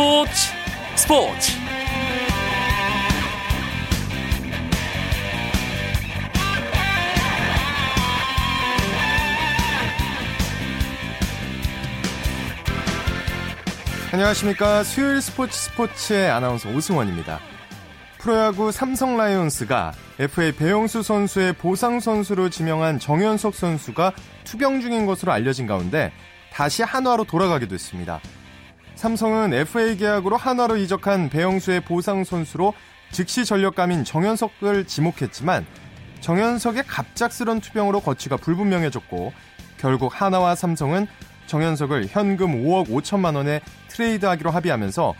스포츠 스포츠 안녕하십니까. 수요일 스포츠 스포츠의 아나운서 오승원입니다. 프로야구 삼성 라이온스가 FA 배영수 선수의 보상 선수로 지명한 정현석 선수가 투병 중인 것으로 알려진 가운데 다시 한화로 돌아가게 됐습니다. 삼성은 FA 계약으로 한화로 이적한 배영수의 보상 선수로 즉시 전력감인 정현석을 지목했지만 정현석의 갑작스런 투병으로 거취가 불분명해졌고 결국 하나와 삼성은 정현석을 현금 5억 5천만 원에 트레이드하기로 합의하면서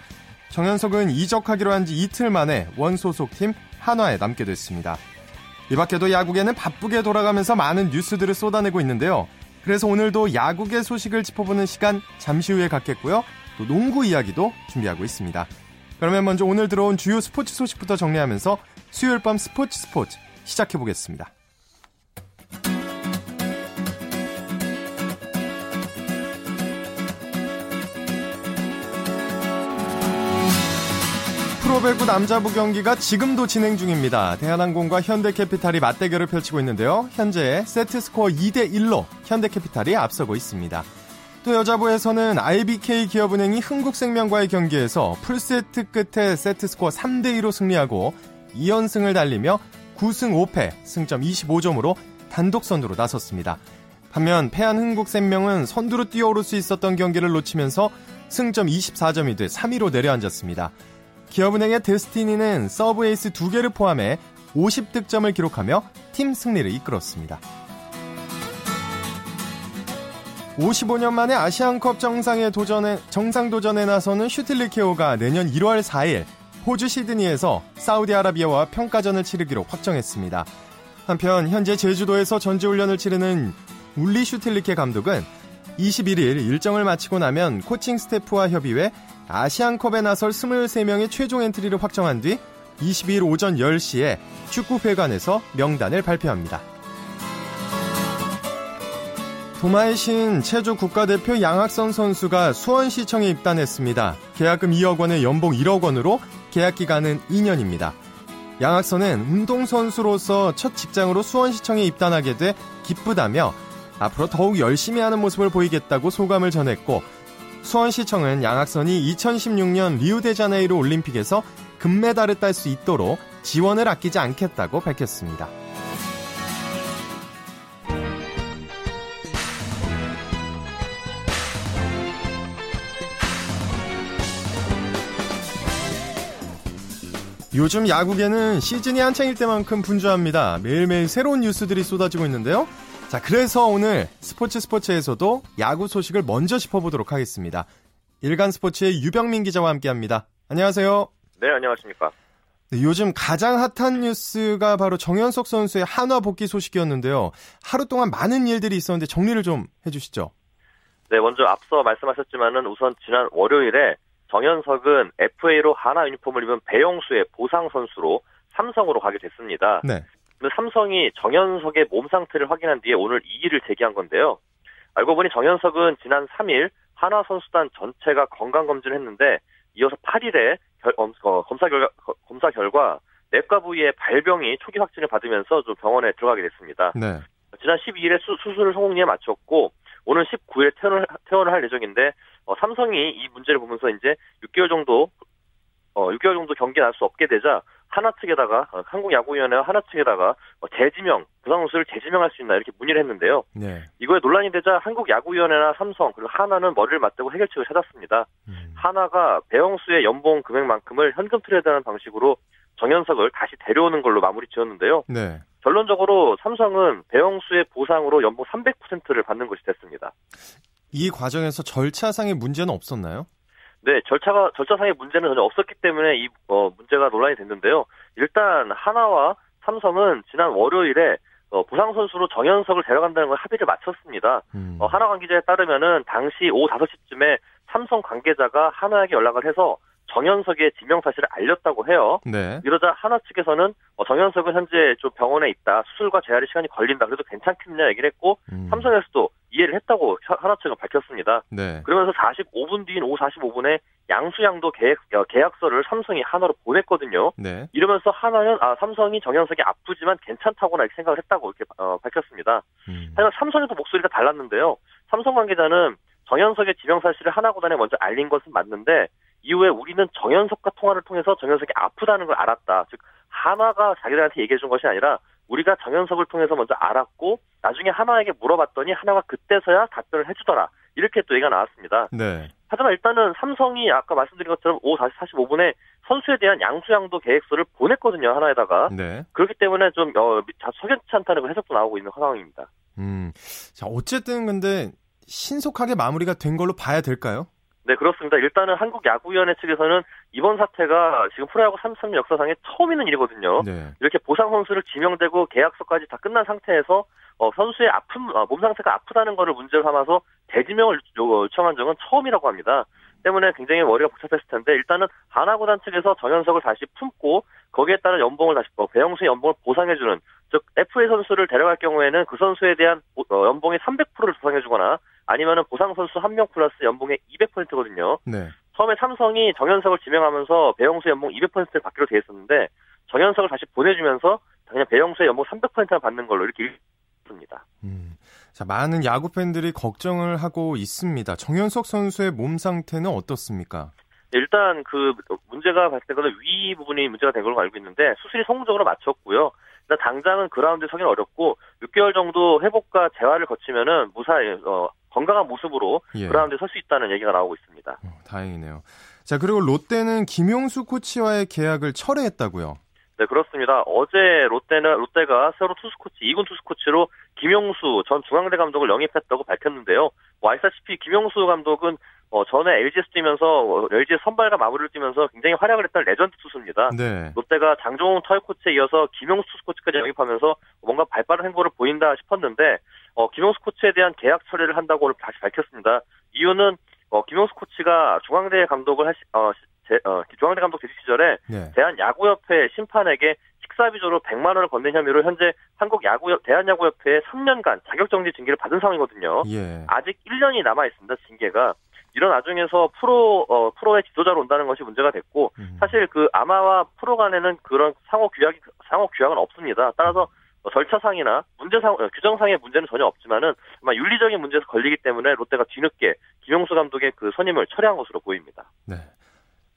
정현석은 이적하기로 한 지 이틀 만에 원 소속팀 한화에 남게 됐습니다. 이 밖에도 야구계는 바쁘게 돌아가면서 많은 뉴스들을 쏟아내고 있는데요. 그래서 오늘도 야구계 소식을 짚어보는 시간 잠시 후에 갖겠고요. 또 농구 이야기도 준비하고 있습니다. 그러면 먼저 오늘 들어온 주요 스포츠 소식부터 정리하면서 수요일 밤 스포츠 스포츠 시작해 보겠습니다. 프로배구 남자부 경기가 지금도 진행 중입니다. 대한항공과 현대캐피탈이 맞대결을 펼치고 있는데요. 현재 세트 스코어 2대 1로 현대캐피탈이 앞서고 있습니다. 또 여자부에서는 IBK 기업은행이 흥국생명과의 경기에서 풀세트 끝에 세트스코어 3대2로 승리하고 2연승을 달리며 9승 5패, 승점 25점으로 단독 선두로 나섰습니다. 반면 패한 흥국생명은 선두로 뛰어오를 수 있었던 경기를 놓치면서 승점 24점이 돼 3위로 내려앉았습니다. 기업은행의 데스티니는 서브 에이스 2개를 포함해 50득점을 기록하며 팀 승리를 이끌었습니다. 55년 만에 아시안컵 정상에 도전에, 정상 도전에 나서는 슈틸리케호가 내년 1월 4일 호주 시드니에서 사우디아라비아와 평가전을 치르기로 확정했습니다. 한편 현재 제주도에서 전지훈련을 치르는 울리 슈틸리케 감독은 21일 일정을 마치고 나면 코칭 스태프와 협의해 아시안컵에 나설 23명의 최종 엔트리를 확정한 뒤 22일 오전 10시에 축구회관에서 명단을 발표합니다. 도마의 신 체조 국가대표 양학선 선수가 수원시청에 입단했습니다. 계약금 2억 원에 연봉 1억 원으로 계약 기간은 2년입니다. 양학선은 운동선수로서 첫 직장으로 수원시청에 입단하게 돼 기쁘다며 앞으로 더욱 열심히 하는 모습을 보이겠다고 소감을 전했고 수원시청은 양학선이 2016년 리우데자네이루 올림픽에서 금메달을 딸 수 있도록 지원을 아끼지 않겠다고 밝혔습니다. 요즘 야구계는 시즌이 한창일 때만큼 분주합니다. 매일매일 새로운 뉴스들이 쏟아지고 있는데요. 자, 그래서 오늘 스포츠 스포츠에서도 야구 소식을 먼저 짚어보도록 하겠습니다. 일간 스포츠의 유병민 기자와 함께 합니다. 안녕하세요. 네, 안녕하십니까. 네, 요즘 가장 핫한 뉴스가 바로 정현석 선수의 한화 복귀 소식이었는데요. 하루 동안 많은 일들이 있었는데 정리를 좀 해주시죠. 네, 먼저 앞서 말씀하셨지만은 우선 지난 월요일에 정현석은 FA로 한화 유니폼을 입은 배영수의 보상 선수로 삼성으로 가게 됐습니다. 네. 삼성이 정현석의 몸 상태를 확인한 뒤에 오늘 이의를 제기한 건데요. 알고 보니 정현석은 지난 3일 한화 선수단 전체가 건강 검진을 했는데 이어서 8일에 결, 어, 검사 결과 검사 결과 내과 부위의 발병이 초기 확진을 받으면서 좀 병원에 들어가게 됐습니다. 네. 지난 12일에 수, 술을 성공리에 마쳤고 오늘 19일에 퇴원을, 퇴원을 할 예정인데 어, 삼성이 이 문제를 보면서 이제 6개월 정도 어, 6개월 정도 경기에 날수 없게 되자 하나 측에다가 어, 한국야구위원회와 하나 측에다가 어, 재지명 부상 선수를 재지명할 수 있나 이렇게 문의를 했는데요. 네. 이거에 논란이 되자 한국야구위원회나 삼성 그리고 하나는 머리를 맞대고 해결책을 찾았습니다. 음. 하나가 배영수의 연봉 금액만큼을 현금 트레이드하는 방식으로 정현석을 다시 데려오는 걸로 마무리 지었는데요. 네. 결론적으로 삼성은 배영수의 보상으로 연봉 300%를 받는 것이 됐습니다. 이 과정에서 절차상의 문제는 없었나요? 네, 절차가 절차상의 문제는 전혀 없었기 때문에 이 어, 문제가 논란이 됐는데요. 일단 하나와 삼성은 지난 월요일에 어, 부상 선수로 정현석을 데려간다는 걸 합의를 마쳤습니다. 음. 어, 하나 관계자에 따르면은 당시 오후 5시쯤에 삼성 관계자가 하나에게 연락을 해서 정현석의 지명 사실을 알렸다고 해요. 네. 이러자 하나 측에서는 어, 정현석은 현재 좀 병원에 있다. 수술과 재활의 시간이 걸린다. 그래도 괜찮겠냐 얘기를 했고 음. 삼성에서도 이해를 했다고 하나 측은 밝혔습니다. 네. 그러면서 45분 뒤인 오후 45분에 양수양도 계약, 어, 계약서를 삼성이 하나로 보냈거든요. 네. 이러면서 하나는 아 삼성이 정현석이 아프지만 괜찮다고나 이렇게 생각을 했다고 이렇게 어, 밝혔습니다. 음. 하지만 삼성에도 목소리가 달랐는데요. 삼성 관계자는 정현석의 지명 사실을 하나구단에 먼저 알린 것은 맞는데 이후에 우리는 정현석과 통화를 통해서 정현석이 아프다는 걸 알았다. 즉 하나가 자기들한테 얘기해 준 것이 아니라 우리가 정현석을 통해서 먼저 알았고 나중에 하나에게 물어봤더니 하나가 그때서야 답변을 해주더라. 이렇게 또 얘기가 나왔습니다. 네. 하지만 일단은 삼성이 아까 말씀드린 것처럼 오후 4시 45분에 선수에 대한 양수양도 계획서를 보냈거든요 하나에다가. 네. 그렇기 때문에 좀 어, 석연치 않다는 해석도 나오고 있는 상황입니다. 음, 자 어쨌든 근데 신속하게 마무리가 된 걸로 봐야 될까요? 네, 그렇습니다. 일단은 한국야구위원회 측에서는 이번 사태가 지금 프로야구 3년 역사상에 처음 있는 일이거든요. 네. 이렇게 보상 선수를 지명되고 계약서까지 다 끝난 상태에서 어, 선수의 아픈 어, 몸 상태가 아프다는 것을 문제로 삼아서 대지명을 요청한 적은 처음이라고 합니다. 때문에 굉장히 머리가 복잡했을 텐데 일단은 하나구단 측에서 정현석을 다시 품고 거기에 따른 연봉을 다시 어, 배영수의 연봉을 보상해주는 즉 FA 선수를 데려갈 경우에는 그 선수에 대한 어, 연봉의 300%를 보상해주거나 아니면은 보상 선수 한 명 플러스 연봉의 200%거든요. 네. 처음에 삼성이 정현석을 지명하면서 배영수 연봉 200%를 받기로 돼 있었는데 정현석을 다시 보내주면서 그냥 배영수의 연봉 300%만 받는 걸로 이렇게 있습니다. 음. 자, 많은 야구 팬들이 걱정을 하고 있습니다. 정현석 선수의 몸 상태는 어떻습니까? 일단 그 문제가 발생된 거는 위 부분이 문제가 된 걸로 알고 있는데 수술이 성공적으로 마쳤고요. 당장은 그라운드에 서기는 어렵고 6개월 정도 회복과 재활을 거치면은 무사히 어, 건강한 모습으로 예. 그라운드에 설 수 있다는 얘기가 나오고 있습니다. 어, 다행이네요. 자 그리고 롯데는 김용수 코치와의 계약을 철회했다고요. 네 그렇습니다. 어제 롯데는 롯데가 새로 투수 코치 2군 투수 코치로 김용수 전 중앙대 감독을 영입했다고 밝혔는데요. 뭐 아시다시피 김용수 감독은 어, 전에 LG에서 뛰면서 어, LG 선발과 마무리를 뛰면서 굉장히 활약을 했던 레전드 투수입니다. 네. 롯데가 장종훈 타격 코치에 이어서 김용수 투수 코치까지 영입하면서 뭔가 발 빠른 행보를 보인다 싶었는데 어, 김용수 코치에 대한 계약 철회를 한다고 오늘 다시 밝혔습니다. 이유는 어, 김용수 코치가 중앙대 감독을 하시, 어, 제, 어, 중앙대 감독 재직 시절에 네. 대한야구협회 심판에게 식사비조로 100만 원을 건넨 혐의로 현재 한국 야구 대한야구협회에 3년간 자격정지 징계를 받은 상황이거든요. 예. 아직 1년이 남아 있습니다. 징계가. 이런 와중에서 프로 어 프로의 지도자로 온다는 것이 문제가 됐고 음. 사실 그 아마와 프로 간에는 그런 상호 규약이 상호 규약은 없습니다. 따라서 뭐 절차상이나 문제상 어, 규정상의 문제는 전혀 없지만은 아마 윤리적인 문제에서 걸리기 때문에 롯데가 뒤늦게 김용수 감독의 그 선임을 철회한 것으로 보입니다. 네.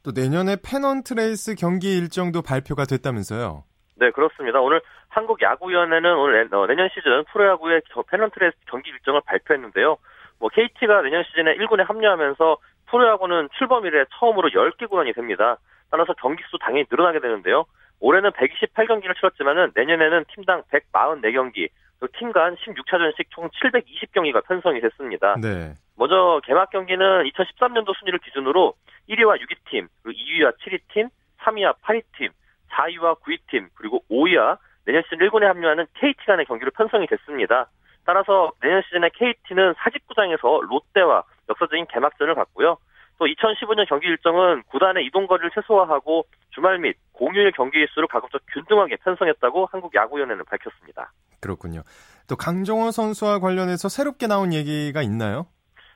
또 내년에 페넌트 레이스 경기 일정도 발표가 됐다면서요? 네, 그렇습니다. 오늘 한국야구위원회는 오늘 어, 내년 시즌 프로야구의 페넌트 레이스 경기 일정을 발표했는데요. 뭐 KT가 내년 시즌에 1군에 합류하면서 프로야구는 출범 이래 처음으로 10개 구단이 됩니다. 따라서 경기 수 당연히 늘어나게 되는데요. 올해는 128경기를 치렀지만은 내년에는 팀당 144경기, 팀 간 16차전씩 총 720경기가 편성이 됐습니다. 네. 먼저 개막 경기는 2013년도 순위를 기준으로 1위와 6위 팀, 그리고 2위와 7위 팀, 3위와 8위 팀, 4위와 9위 팀, 그리고 5위와 내년 시즌 1군에 합류하는 KT 간의 경기로 편성이 됐습니다. 따라서 내년 시즌에 KT는 사직구장에서 롯데와 역사적인 개막전을 갖고요. 또 2015년 경기 일정은 구단의 이동 거리를 최소화하고 주말 및 공휴일 경기 일수를 가급적 균등하게 편성했다고 한국 야구위원회는 밝혔습니다. 그렇군요. 또 강정호 선수와 관련해서 새롭게 나온 얘기가 있나요?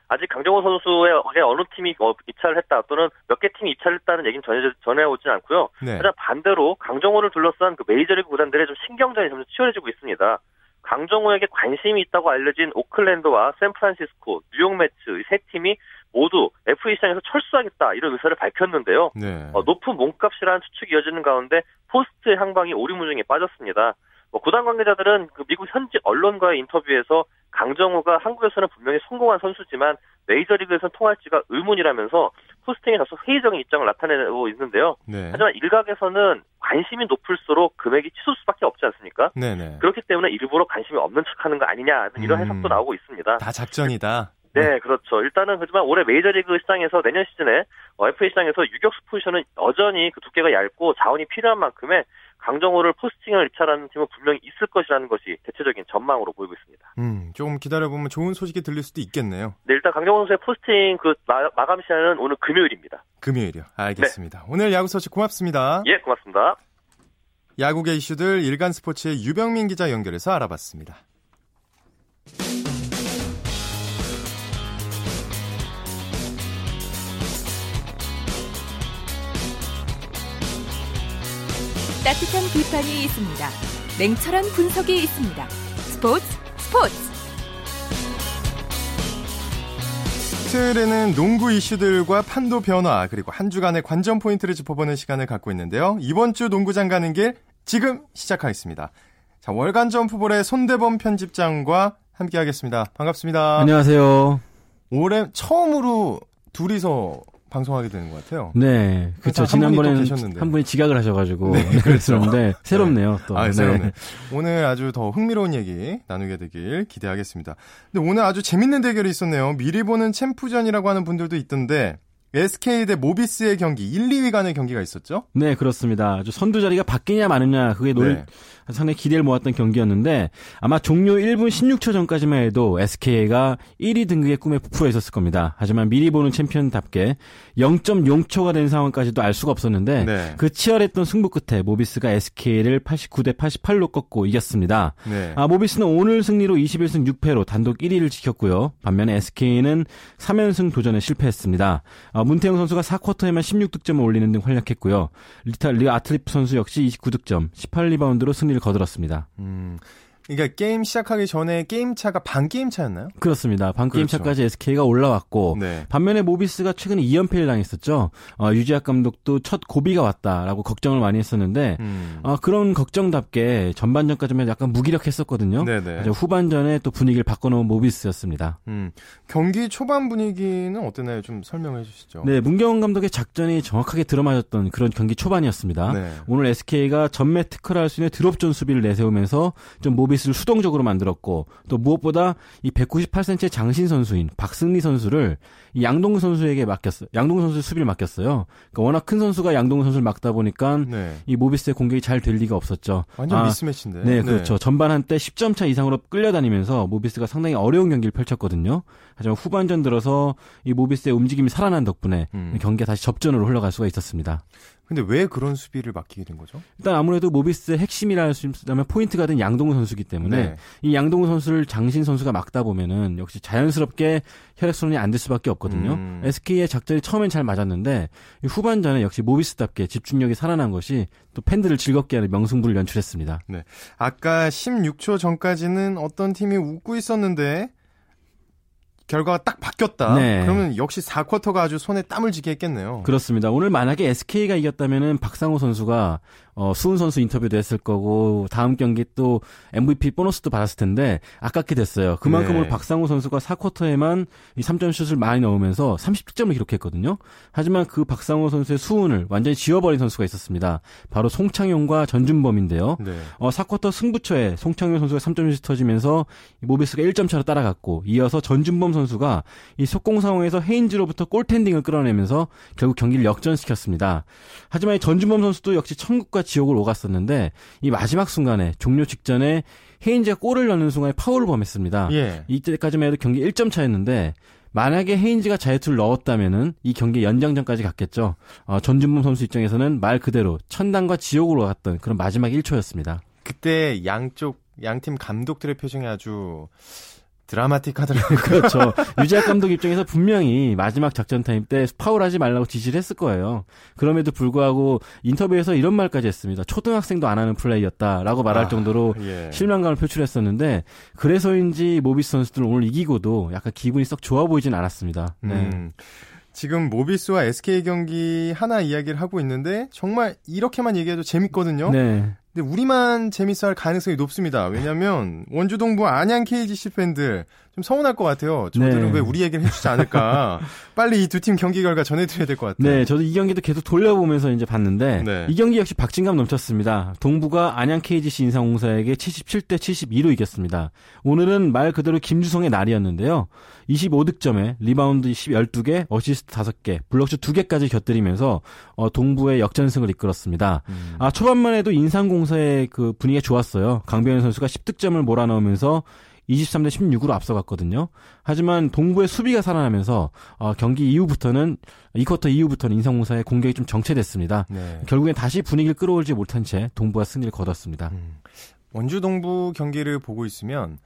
아직 강정호 선수의 어느 팀이 어, 입찰을 했다 또는 몇 개 팀이 입찰을 했다는 얘기는 전해, 전해오진 않고요. 네. 하지만 반대로 강정호를 둘러싼 그 메이저리그 구단들의 좀 신경전이 점점 치열해지고 있습니다. 강정호에게 관심이 있다고 알려진 오클랜드와 샌프란시스코, 뉴욕 매츠 세 팀이 모두 FA 시장에서 철수하겠다 이런 의사를 밝혔는데요. 네. 어, 높은 몸값이라는 추측이 이어지는 가운데 포스트의 향방이 오리무중에 빠졌습니다. 뭐 구단 관계자들은 그 미국 현지 언론과의 인터뷰에서 강정호가 한국에서는 분명히 성공한 선수지만 메이저리그에서는 통할지가 의문이라면서 포스팅에 다소 회의적인 입장을 나타내고 있는데요. 네. 하지만 일각에서는 관심이 높을수록 금액이 치솟을 수밖에 없지 않습니까? 네네. 그렇기 때문에 일부러 관심이 없는 척하는 거 아니냐 이런 음. 해석도 나오고 있습니다. 다 작전이다. 네, 그렇죠. 일단은 하지만 올해 메이저리그 시장에서 내년 시즌에 FA 시장에서 유격수 포지션은 여전히 그 두께가 얇고 자원이 필요한 만큼의 강정호를 포스팅을 입찰하는 팀은 분명히 있을 것이라는 것이 대체적인 전망으로 보이고 있습니다. 음, 좀 기다려보면 좋은 소식이 들릴 수도 있겠네요. 네, 일단 강정호 선수의 포스팅 그 마, 감 시간은 오늘 금요일입니다. 금요일이요. 알겠습니다. 네. 오늘 야구 소식 고맙습니다. 예, 고맙습니다. 야구계 이슈들 일간 스포츠의 유병민 기자 연결해서 알아봤습니다. 따뜻한 비판이 있습니다. 냉철한 분석이 있습니다. 스포츠 스포츠 수요일에는 농구 이슈들과 판도 변화 그리고 한 주간의 관전 포인트를 짚어보는 시간을 갖고 있는데요. 이번 주 농구장 가는 길 지금 시작하겠습니다. 자, 월간 점프볼의 손대범 편집장과 함께하겠습니다. 반갑습니다. 안녕하세요. 올해 처음으로 둘이서 방송하게 되는 것 같아요. 네, 그렇죠. 지난번에는 한 분이 지각을 하셔가지고 네, 그랬었는데 네. 새롭네요. 또. 아, 새롭네. 네. 오늘 아주 더 흥미로운 얘기 나누게 되길 기대하겠습니다. 근데 오늘 아주 재밌는 대결이 있었네요. 미리 보는 챔프전이라고 하는 분들도 있던데 SK 대 모비스의 경기 1, 2위 간의 경기가 있었죠? 네, 그렇습니다. 선두 자리가 바뀌냐 마느냐 그게 논 네. 상당히 기대를 모았던 경기였는데 아마 종료 1분 16초 전까지만 해도 SK가 1위 등극의 꿈에 부풀어 있었을 겁니다. 하지만 미리 보는 챔피언답게 0.0초가 된 상황까지도 알 수가 없었는데 네. 그 치열했던 승부 끝에 모비스가 SK를 89대 88로 꺾고 이겼습니다. 네. 아, 모비스는 오늘 승리로 21승 6패로 단독 1위를 지켰고요. 반면에 SK는 3연승 도전에 실패했습니다. 아, 문태영 선수가 4쿼터에만 16득점을 올리는 등 활약했고요. 리카르도 라틀리프 선수 역시 29득점, 18리바운드로 승리를 거들었습니다. 음, 그러니까 게임 시작하기 전에 게임 차가 반 게임 차였나요? 그렇습니다. 반 게임 그렇죠. 차까지 SK가 올라왔고 네. 반면에 모비스가 최근에 2연패를 당했었죠. 어, 유지학 감독도 첫 고비가 왔다라고 걱정을 많이 했었는데 음. 어, 그런 걱정답게 전반전까지만 약간 무기력했었거든요. 후반전에 또 분위기를 바꿔놓은 모비스였습니다. 음. 경기 초반 분위기는 어땠나요? 좀 설명해 주시죠. 네, 문경원 감독의 작전이 정확하게 들어맞았던 그런 경기 초반이었습니다. 네. 오늘 SK가 전매 특허를 할 수 있는 드롭존 수비를 내세우면서 좀 모비스 서비스를 수동적으로 만들었고 또 무엇보다 이 198cm의 장신 선수인 박승리 선수를 이 양동근 선수에게 맡겼어요. 양동근 선수 수비를 맡겼어요. 그러니까 워낙 큰 선수가 양동근 선수를 막다 보니까 네. 이 모비스의 공격이 잘 될 리가 없었죠. 완전 아, 미스매치인데. 네, 그렇죠. 네. 전반 한때 10점 차 이상으로 끌려다니면서 모비스가 상당히 어려운 경기를 펼쳤거든요. 하지만 후반전 들어서 이 모비스의 움직임이 살아난 덕분에 음. 경기가 다시 접전으로 흘러갈 수가 있었습니다. 근데 왜 그런 수비를 맡기게 된 거죠? 일단 아무래도 모비스의 핵심이라 수 있다면 포인트가 된 양동근 선수기 때문에 네. 이 양동근 선수를 장신 선수가 막다 보면은 역시 자연스럽게 혈액순환이 안 될 수밖에 없거든요. 음. SK의 작전이 처음엔 잘 맞았는데 후반전에 역시 모비스답게 집중력이 살아난 것이 또 팬들을 즐겁게 하는 명승부를 연출했습니다. 네. 아까 16초 전까지는 어떤 팀이 웃고 있었는데 결과가 딱 바뀌었다. 네. 그러면 역시 4쿼터가 아주 손에 땀을 쥐게 했겠네요. 그렇습니다. 오늘 만약에 SK가 이겼다면은 박상호 선수가 어, 수훈 선수 인터뷰도 했을 거고 다음 경기 또 MVP 보너스도 받았을 텐데 아깝게 됐어요. 그만큼 네. 박상호 선수가 4쿼터에만 이 3점 슛을 많이 넣으면서 30득점을 기록했거든요. 하지만 그 박상호 선수의 수훈을 완전히 지워버린 선수가 있었습니다. 바로 송창용과 전준범인데요. 네. 어, 4쿼터 승부처에 송창용 선수가 3점 슛 터지면서 모비스가 1점 차로 따라갔고 이어서 전준범 선수가 이 속공 상황에서 헤인즈로부터 골텐딩을 끌어내면서 결국 경기를 역전시켰습니다. 하지만 이 전준범 선수도 역시 천국과 지옥을 오갔었는데 이 마지막 순간에 종료 직전에 헤인즈가 골을 넣는 순간에 파울을 범했습니다. 예. 이때까지만 해도 경기 1점 차였는데 만약에 헤인즈가 자유투를 넣었다면은 이 경기 연장전까지 갔겠죠. 어, 전준범 선수 입장에서는 말 그대로 천당과 지옥으로 갔던 그런 마지막 1초였습니다. 그때 양쪽 양팀 감독들의 표정이 아주 드라마틱하더라고요. 그렇죠. 유재학 감독 입장에서 분명히 마지막 작전 타임 때 파울하지 말라고 지시를 했을 거예요. 그럼에도 불구하고 인터뷰에서 이런 말까지 했습니다. 초등학생도 안 하는 플레이였다라고 말할 아, 정도로 예. 실망감을 표출했었는데 그래서인지 모비스 선수들은 오늘 이기고도 약간 기분이 썩 좋아 보이진 않았습니다. 네. 음. 지금 모비스와 SK 경기 하나 이야기를 하고 있는데 정말 이렇게만 얘기해도 재밌거든요. 네. 근데 우리만 재밌어 할 가능성이 높습니다. 왜냐면 원주 동부 안양 KGC 팬들 좀 서운할 것 같아요. 저들은 네. 왜 우리 얘기를 해주지 않을까. 빨리 이 두 팀 경기 결과 전해드려야 될 것 같아요. 네, 저도 이 경기도 계속 돌려보면서 이제 봤는데 네. 이 경기 역시 박진감 넘쳤습니다. 동부가 안양 KGC 인삼공사에게 77대 72로 이겼습니다. 오늘은 말 그대로 김주성의 날이었는데요. 25득점에 리바운드 12개, 어시스트 5개, 블록슛 2개까지 곁들이면서 어, 동부의 역전승을 이끌었습니다. 음. 아, 초반만 해도 인삼공사의 그 분위기가 좋았어요. 강병현 선수가 10득점을 몰아넣으면서 23대 16으로 앞서갔거든요. 하지만 동부의 수비가 살아나면서 어, 경기 이후부터는 이 쿼터 이후부터는 인상공사의 공격이 좀 정체됐습니다. 네. 결국엔 다시 분위기를 끌어올지 못한 채 동부가 승리를 거뒀습니다. 음. 원주 동부 경기를 보고 있으면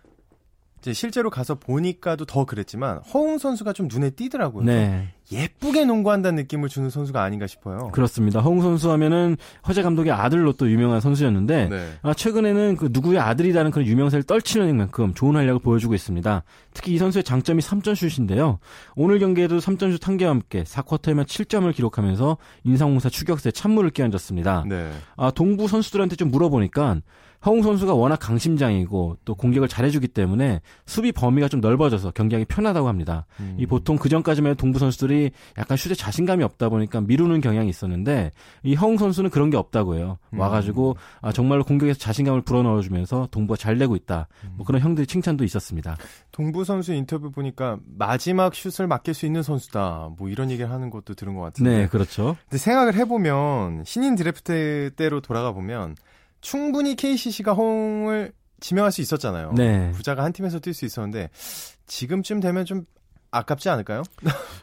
이제 실제로 가서 보니까도 더 그랬지만 허웅 선수가 좀 눈에 띄더라고요. 네. 예쁘게 농구한다는 느낌을 주는 선수가 아닌가 싶어요. 그렇습니다. 허웅 선수 하면은 허재 감독의 아들로 또 유명한 선수였는데 네. 아, 최근에는 그 누구의 아들이라는 그런 유명세를 떨치는 만큼 좋은 활약을 보여주고 있습니다. 특히 이 선수의 장점이 3점 슛인데요. 오늘 경기에도 3점 슛 한 개와 함께 4쿼터에만 7점을 기록하면서 인상공사 추격세 찬물을 끼얹었습니다. 네. 아, 동부 선수들한테 좀 물어보니까 허웅 선수가 워낙 강심장이고 또 공격을 잘해주기 때문에 수비 범위가 좀 넓어져서 경기하기 편하다고 합니다. 음. 이 보통 그 전까지만 해도 동부 선수들이 약간 슛에 자신감이 없다 보니까 미루는 경향이 있었는데 이 허웅 선수는 그런 게 없다고 해요. 음. 와가지고 아, 정말로 공격에서 자신감을 불어넣어주면서 동부가 잘 되고 있다. 뭐 그런 형들의 칭찬도 있었습니다. 동부 선수 인터뷰 보니까 마지막 슛을 맡길 수 있는 선수다. 뭐 이런 얘기를 하는 것도 들은 것 같은데. 네, 그렇죠. 근데 생각을 해보면 신인 드래프트 때로 돌아가 보면 충분히 KCC가 홍을 지명할 수 있었잖아요. 네. 부자가 한 팀에서 뛸 수 있었는데 지금쯤 되면 좀 아깝지 않을까요?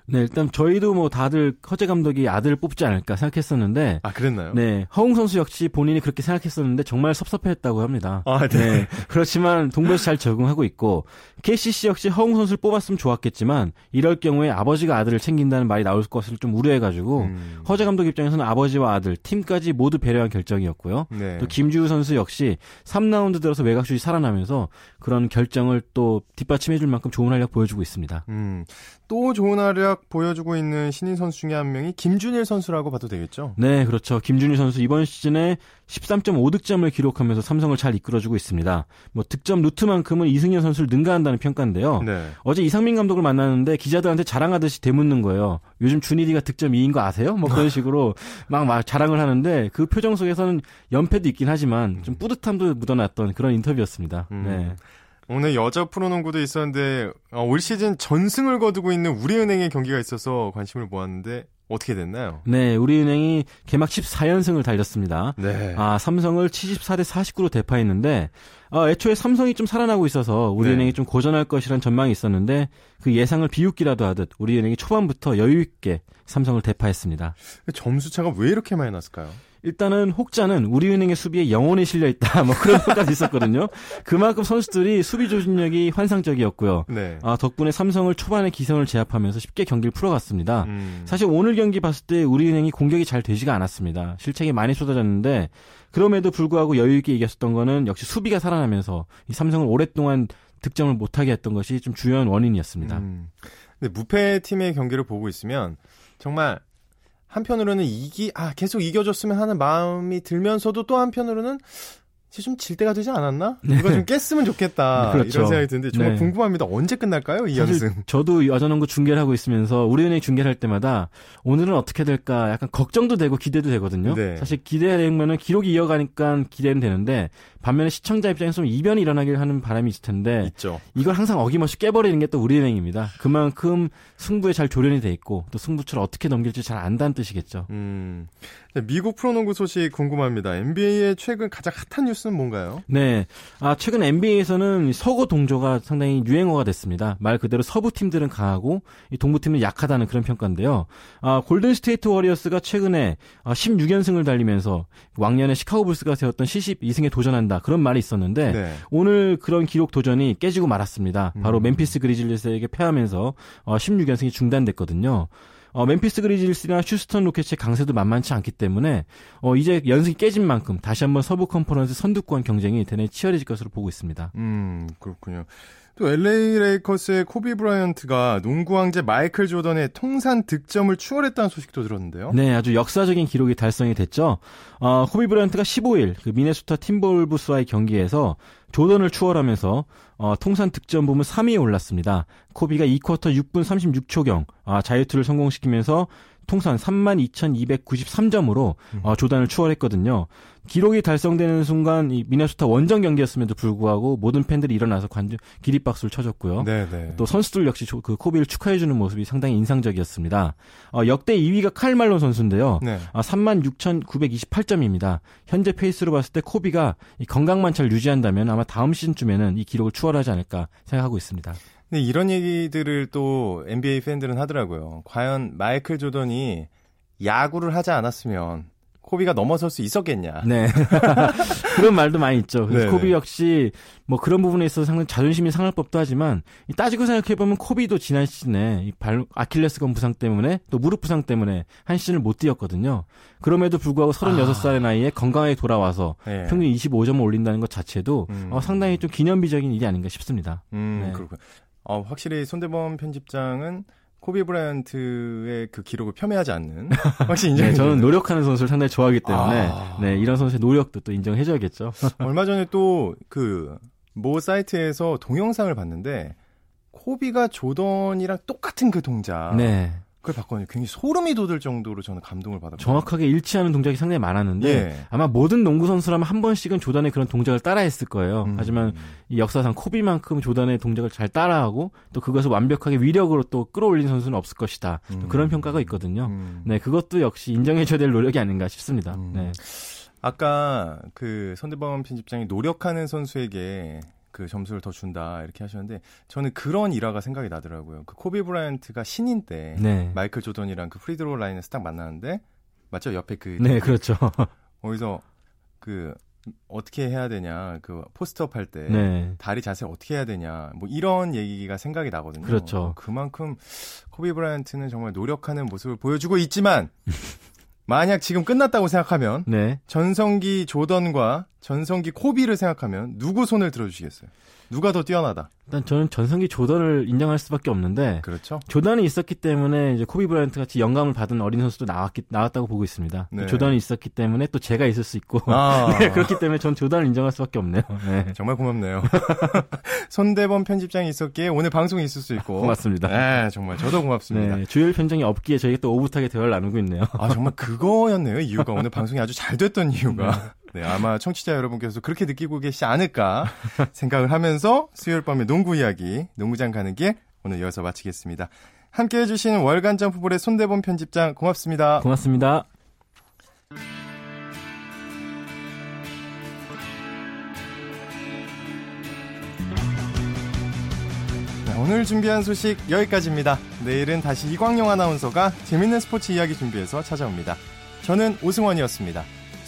네, 일단 저희도 뭐 다들 허재 감독이 아들을 뽑지 않을까 생각했었는데. 아, 그랬나요? 네. 허웅 선수 역시 본인이 그렇게 생각했었는데 정말 섭섭해했다고 합니다. 아, 네. 네. 그렇지만 동부에서 잘 적응하고 있고 KCC 역시 허웅 선수를 뽑았으면 좋았겠지만 이럴 경우에 아버지가 아들을 챙긴다는 말이 나올 것을 좀 우려해가지고 음. 허재 감독 입장에서는 아버지와 아들, 팀까지 모두 배려한 결정이었고요. 네. 또 김주우 선수 역시 3라운드 들어서 외곽슛이 살아나면서 그런 결정을 또 뒷받침해줄 만큼 좋은 활약 보여주고 있습니다. 음. 또 좋은 활약 보여주고 있는 신인 선수 중에 한 명이 김준일 선수라고 봐도 되겠죠? 네, 그렇죠. 김준일 선수 이번 시즌에 13.5득점을 기록하면서 삼성을 잘 이끌어주고 있습니다. 뭐 득점 루트만큼은 이승현 선수를 능가한다는 평가인데요. 네. 어제 이상민 감독을 만났는데 기자들한테 자랑하듯이 되묻는 거예요. 요즘 준일이가 득점 2인 거 아세요? 뭐 그런 식으로 막, 막 자랑을 하는데 그 표정 속에서는 연패도 있긴 하지만 좀 뿌듯함도 묻어났던 그런 인터뷰였습니다. 음. 네. 오늘 여자 프로농구도 있었는데 어, 올 시즌 전승을 거두고 있는 우리은행의 경기가 있어서 관심을 모았는데 어떻게 됐나요? 네, 우리은행이 개막 14연승을 달렸습니다. 네. 아, 삼성을 74대 49로 대파했는데 어, 애초에 삼성이 좀 살아나고 있어서 우리은행이 네. 좀 고전할 것이란 전망이 있었는데 그 예상을 비웃기라도 하듯 우리은행이 초반부터 여유 있게 삼성을 대파했습니다. 점수 차가 왜 이렇게 많이 났을까요? 일단은 혹자는 우리은행의 수비에 영혼이 실려 있다. 뭐 그런 평가도 있었거든요. 그만큼 선수들이 수비 조준력이 환상적이었고요. 네. 아, 덕분에 삼성을 초반에 기성을 제압하면서 쉽게 경기를 풀어갔습니다. 음. 사실 오늘 경기 봤을 때 우리은행이 공격이 잘 되지가 않았습니다. 실책이 많이 쏟아졌는데 그럼에도 불구하고 여유 있게 이겼었던 거는 역시 수비가 살아나면서 이 삼성을 오랫동안 득점을 못하게 했던 것이 좀 주요한 원인이었습니다. 음. 근데 무패 팀의 경기를 보고 있으면 정말 한편으로는 이기 아 계속 이겨줬으면 하는 마음이 들면서도 또 한편으로는 이제 좀 질 때가 되지 않았나? 네. 누가 좀 깼으면 좋겠다. 그렇죠. 이런 생각이 드는데 정말 네. 궁금합니다. 언제 끝날까요? 이 연승. 저도 여자농구 중계를 하고 있으면서 우리은행 중계를 할 때마다 오늘은 어떻게 될까 약간 걱정도 되고 기대도 되거든요. 네. 사실 기대되면은 기록이 이어가니까 기대는 되는데 반면에 시청자 입장에서 이변이 일어나길 하는 바람이 있을 텐데 있죠. 이걸 항상 어김없이 깨버리는 게 또 우리은행입니다. 그만큼 승부에 잘 조련이 돼 있고 또 승부처를 어떻게 넘길지 잘 안다는 뜻이겠죠. 음. 미국 프로농구 소식 궁금합니다. NBA의 최근 가장 핫한 뉴스는 뭔가요? 네. 아, 최근 NBA에서는 서구 동조가 상당히 유행어가 됐습니다. 말 그대로 서부 팀들은 강하고 이 동부 팀은 약하다는 그런 평가인데요. 아, 골든 스테이트 워리어스가 최근에 16연승을 아, 달리면서 왕년에 시카고 불스가 세웠던 72승에 도전한다. 그런 말이 있었는데 네. 오늘 그런 기록 도전이 깨지고 말았습니다. 바로 음. 멤피스 그리즐리스에게 패하면서 16연승이 어, 중단됐거든요. 어, 멤피스 그리즐리스나 휴스턴 로켓의 강세도 만만치 않기 때문에 어, 이제 연승이 깨진 만큼 다시 한번 서부 컨퍼런스 선두권 경쟁이 대단히 치열해질 것으로 보고 있습니다. 음, 그렇군요. 또 LA 레이커스의 코비 브라이언트가 농구 황제 마이클 조던의 통산 득점을 추월했다는 소식도 들었는데요. 네, 아주 역사적인 기록이 달성이 됐죠. 어, 코비 브라이언트가 15일 그 미네소타 팀버울브스와의 경기에서 조던을 추월하면서 어, 통산 득점 부문 3위에 올랐습니다. 코비가 2쿼터 6분 36초경 아, 자유투를 성공시키면서 통산 32,293점으로 음. 어, 조던을 추월했거든요. 기록이 달성되는 순간 이 미네소타 원정 경기였음에도 불구하고 모든 팬들이 일어나서 관중 기립박수를 쳐줬고요. 네네. 네. 또 선수들 역시 그 코비를 축하해주는 모습이 상당히 인상적이었습니다. 어, 역대 2위가 칼 말론 선수인데요. 네. 아, 36,928점입니다. 현재 페이스로 봤을 때 코비가 건강만 잘 유지한다면 아마 다음 시즌쯤에는 이 기록을 추월하지 않을까 생각하고 있습니다. 근데 이런 얘기들을 또 NBA 팬들은 하더라고요. 과연 마이클 조던이 야구를 하지 않았으면 코비가 넘어설 수 있었겠냐. 네. 그런 말도 많이 있죠. 네. 코비 역시 뭐 그런 부분에 있어서 상당히 자존심이 상할 법도 하지만 따지고 생각해보면 코비도 지난 시즌에 이 발, 아킬레스건 부상 때문에 또 무릎 부상 때문에 한 시즌을 못 뛰었거든요. 그럼에도 불구하고 36살의 아. 나이에 건강하게 돌아와서 네. 평균 25점을 올린다는 것 자체도 음. 어, 상당히 좀 기념비적인 일이 아닌가 싶습니다. 음, 네. 그렇군요. 어, 확실히 손대범 편집장은 코비 브라이언트의 그 기록을 폄훼하지 않는 확실히 인정. 네, 저는 노력하는 선수를 상당히 좋아하기 때문에 아... 네 이런 선수의 노력도 또 인정해줘야겠죠. 얼마 전에 또 그 모 사이트에서 동영상을 봤는데 코비가 조던이랑 똑같은 그 동작. 네. 그걸 봤거든요. 굉장히 소름이 돋을 정도로 저는 감동을 받았고 정확하게 일치하는 동작이 상당히 많았는데 예. 아마 모든 농구 선수라면 한 번씩은 조단의 그런 동작을 따라했을 거예요. 음. 하지만 이 역사상 코비만큼 조단의 동작을 잘 따라하고 또 그것을 완벽하게 위력으로 또 끌어올린 선수는 없을 것이다. 음. 그런 평가가 있거든요. 음. 네, 그것도 역시 인정해줘야 될 노력이 아닌가 싶습니다. 음. 네. 아까 그 선대범 편집장이 노력하는 선수에게 그 점수를 더 준다 이렇게 하셨는데 저는 그런 일화가 생각이 나더라고요. 그 코비 브라이언트가 신인 때 네. 마이클 조던이랑 그 free throw 라인에서 딱 만나는데 맞죠? 옆에 그 네, 그렇죠. 거기서 그 어떻게 해야 되냐 그 post up 할때 네. 다리 자세 어떻게 해야 되냐 뭐 이런 얘기가 생각이 나거든요. 그렇죠. 그만큼 코비 브라이언트는 정말 노력하는 모습을 보여주고 있지만 만약 지금 끝났다고 생각하면 네. 전성기 조던과 전성기 코비를 생각하면 누구 손을 들어주시겠어요? 누가 더 뛰어나다? 일단 저는 전성기 조던을 인정할 수밖에 없는데 그렇죠. 조던이 있었기 때문에 이제 코비 브라이언트 같이 영감을 받은 어린 선수도 나왔기 나왔다고 보고 있습니다. 네. 조던이 있었기 때문에 또 제가 있을 수 있고 아. 네, 그렇기 때문에 전 조던을 인정할 수밖에 없네요. 네. 정말 고맙네요. 손대범 편집장이 있었기에 오늘 방송이 있을 수 있고 고맙습니다. 네, 정말 저도 고맙습니다. 네, 주일 편장이 없기에 저희가 또 오붓하게 대화를 나누고 있네요. 아 정말 그거였네요. 이유가 오늘 방송이 아주 잘 됐던 이유가. 네, 아마 청취자 여러분께서 그렇게 느끼고 계시지 않을까 생각을 하면서 수요일 밤에 농구 이야기, 농구장 가는 길 오늘 여기서 마치겠습니다. 함께 해주신 월간 점프볼의 손대범 편집장 고맙습니다. 고맙습니다. 네, 오늘 준비한 소식 여기까지입니다. 내일은 다시 이광용 아나운서가 재밌는 스포츠 이야기 준비해서 찾아옵니다. 저는 오승원이었습니다.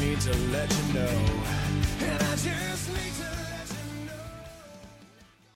Need to let you know. And I just